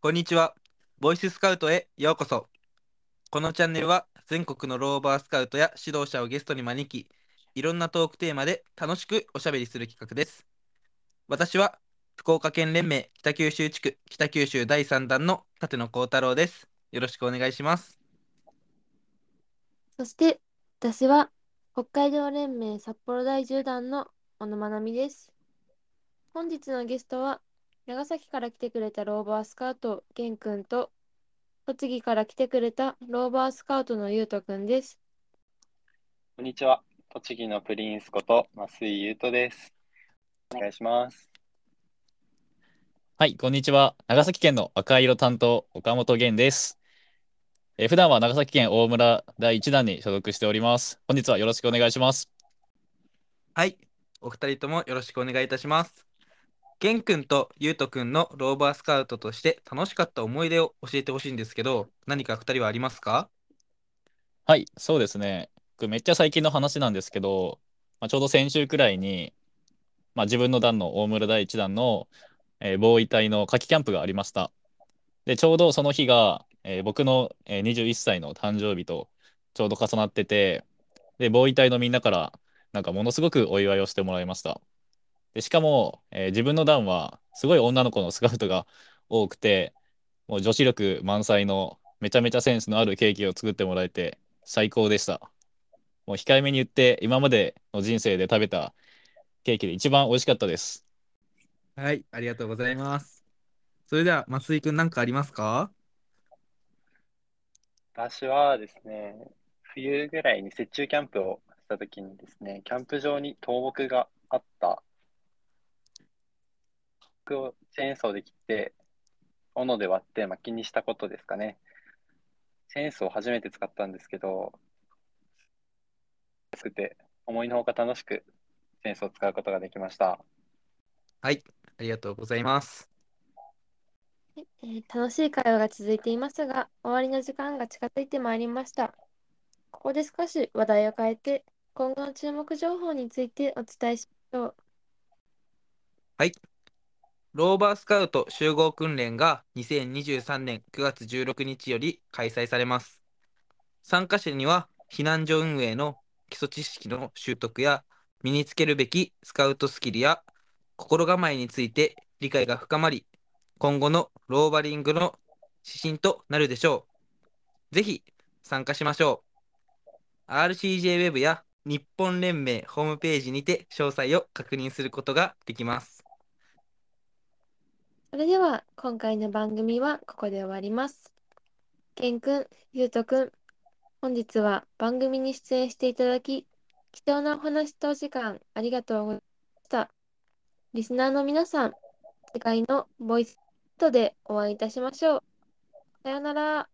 こんにちは。ボイススカウトへようこそ。このチャンネルは全国のローバースカウトや指導者をゲストに招き、いろんなトークテーマで楽しくおしゃべりする企画です。私は福岡県連盟北九州地区北九州第3弾の立野幸太郎です。よろしくお願いします。そして、私は北海道連盟札幌第10弾の小野真奈美です。本日のゲストは、長崎から来てくれたローバースカウト、玄くんと、栃木から来てくれたローバースカウトのゆうとくんです。こんにちは。栃木のプリンスこと増井優斗です。お願いします。はい、こんにちは。長崎県の赤色担当、岡本源です。えー普段は長崎県大村第1弾に所属しております。本日はよろしくお願いします。はい。お二人ともよろしくお願いいたします。玄くんとゆうとくんのローバースカウトとして楽しかった思い出を教えてほしいんですけど、何か二人はありますか？はい、そうですね。めっちゃ最近の話なんですけど、まあ、ちょうど先週くらいに、まあ、自分の団の大村第1弾の、えー防衛隊の夏季キャンプがありました。で、ちょうどその日が、えー僕の、えー21歳の誕生日とちょうど重なってて、で、防衛隊のみんなから、なんかものすごくお祝いをしてもらいました。で、しかも、えー自分の団は、すごい女の子のスカウトが多くて、もう女子力満載のめちゃめちゃセンスのあるケーキを作ってもらえて最高でした。もう控えめに言って今までの人生で食べたケーキで一番美味しかったです。はい、ありがとうございます。それでは、増井くん何かありますか？私はですね、冬ぐらいに雪中キャンプをしたときにですね、キャンプ場に倒木があった。木をチェーンソーで切って、斧で割って薪にしたことですかね。チェーンソーを初めて使ったんですけど、安くて思いのほか楽しくチェーンソーを使うことができました。はい、ありがとうございます。えー楽しい会話が続いていますが、終わりの時間が近づいてまいりました。ここで少し話題を変えて、今後の注目情報についてお伝えしましょう。ローバースカウト集合訓練が2023年9月16日より開催されます。参加者には避難所運営の基礎知識の習得や身につけるべきスカウトスキルや心構えについて理解が深まり、今後のローバリングの指針となるでしょう。ぜひ参加しましょう。RCJ ウェブや日本連盟ホームページにて詳細を確認することができます。それでは今回の番組はここで終わります。けんくん、ゆうとくん、本日は番組に出演していただき、貴重なお話とお時間ありがとうございました。リスナーの皆さん、次回のボイストでお会いいたしましょう。さようなら。は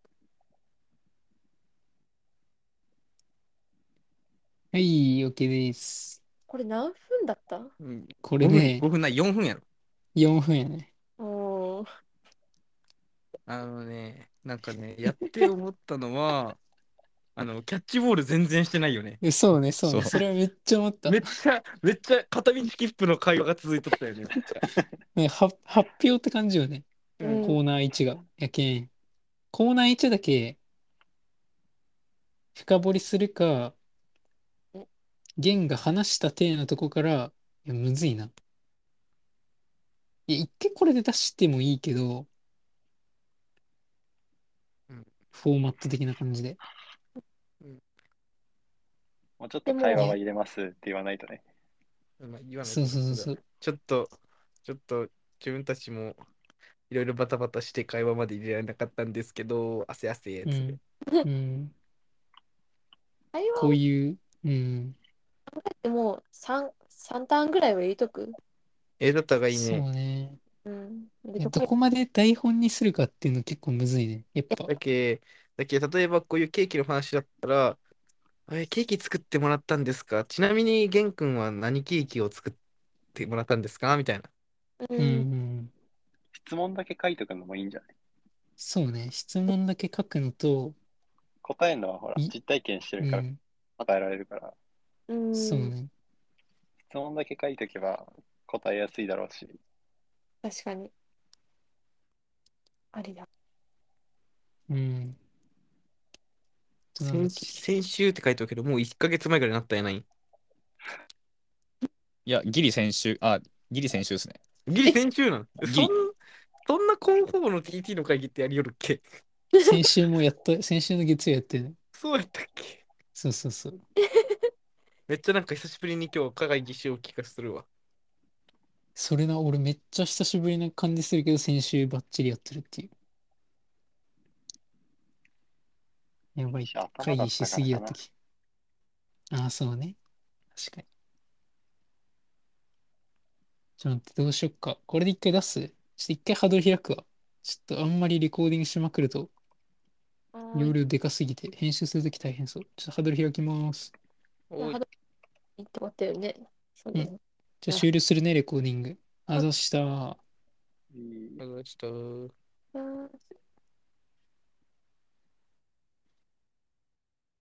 い、OK です。これ何分だった？うんこれね5分、5分ない、4分やろ。4分やね。あのね、なんかね、やって思ったのは、あの、キャッチボール全然してないよね。えそうね、そうね。そうそれはめっちゃ思った。めっちゃ、めっちゃ片道スキップの会話が続いとったよね。めっちゃねは発表って感じよね。うんコーナー1が。やけん。コーナー1だけ深掘りするか、弦が話した体のとこから、いや、むずいな。いや、一回これで出してもいいけどうん、フォーマット的な感じで。もうちょっと会話は入れますって言わないとね。まあ言わないそうそうそうそう。ちょっと、ちょっと、自分たちも、いろいろバタバタして会話まで入れられなかったんですけど、汗汗やつで。うん。うん。会話こういう、うん。でもう3、三ターンぐらいは入れとく？えだったがいいそうね。ね。うん。いやどこまで台本にするかっていうの結構むずいね。やっぱ。だけ、だけ、例えばこういうケーキの話だったら、え、ケーキ作ってもらったんですか？ちなみに、玄君は何ケーキを作ってもらったんですか？みたいな。う。うんうんん。質問だけ書いとくのもいいんじゃない？そうね。質問だけ書くのと、答えるのはほら、い実体験してうるからん。答えられるから、うん。そうね。質問だけ書いとけば答えやすいだろうし、確かに。あれだ。うん。先け先週って書いてあるけど、もう1ヶ月前ぐらいになったんやない？いや、ギリ先週、あ、ギリ先週ですね。ギリ先週なんギリそんそんな広報の TT の会議ってやりよるっけ？先週もやった、先週の月曜やってるね。そうやったっけ？そうそうそう。めっちゃなんか久しぶりに今日課外議習を聞かせるわ。それな、俺めっちゃ久しぶりな感じするけど、先週バッチリやってるっていう。やばい会議しすぎやったき。ああ、そうね。確かに。ちょっと待って、どうしよっか。これで一回出す？ちょっと一回ハードル開くわ。ちょっとあんまりレコーディングしまくると、容量でかすぎて、編集するとき大変そう。ちょっとハードル開きます。おいハードいいってことよね。そうだよね。じゃあ終了するね、レコーディング。あざした。いいあちょっとうん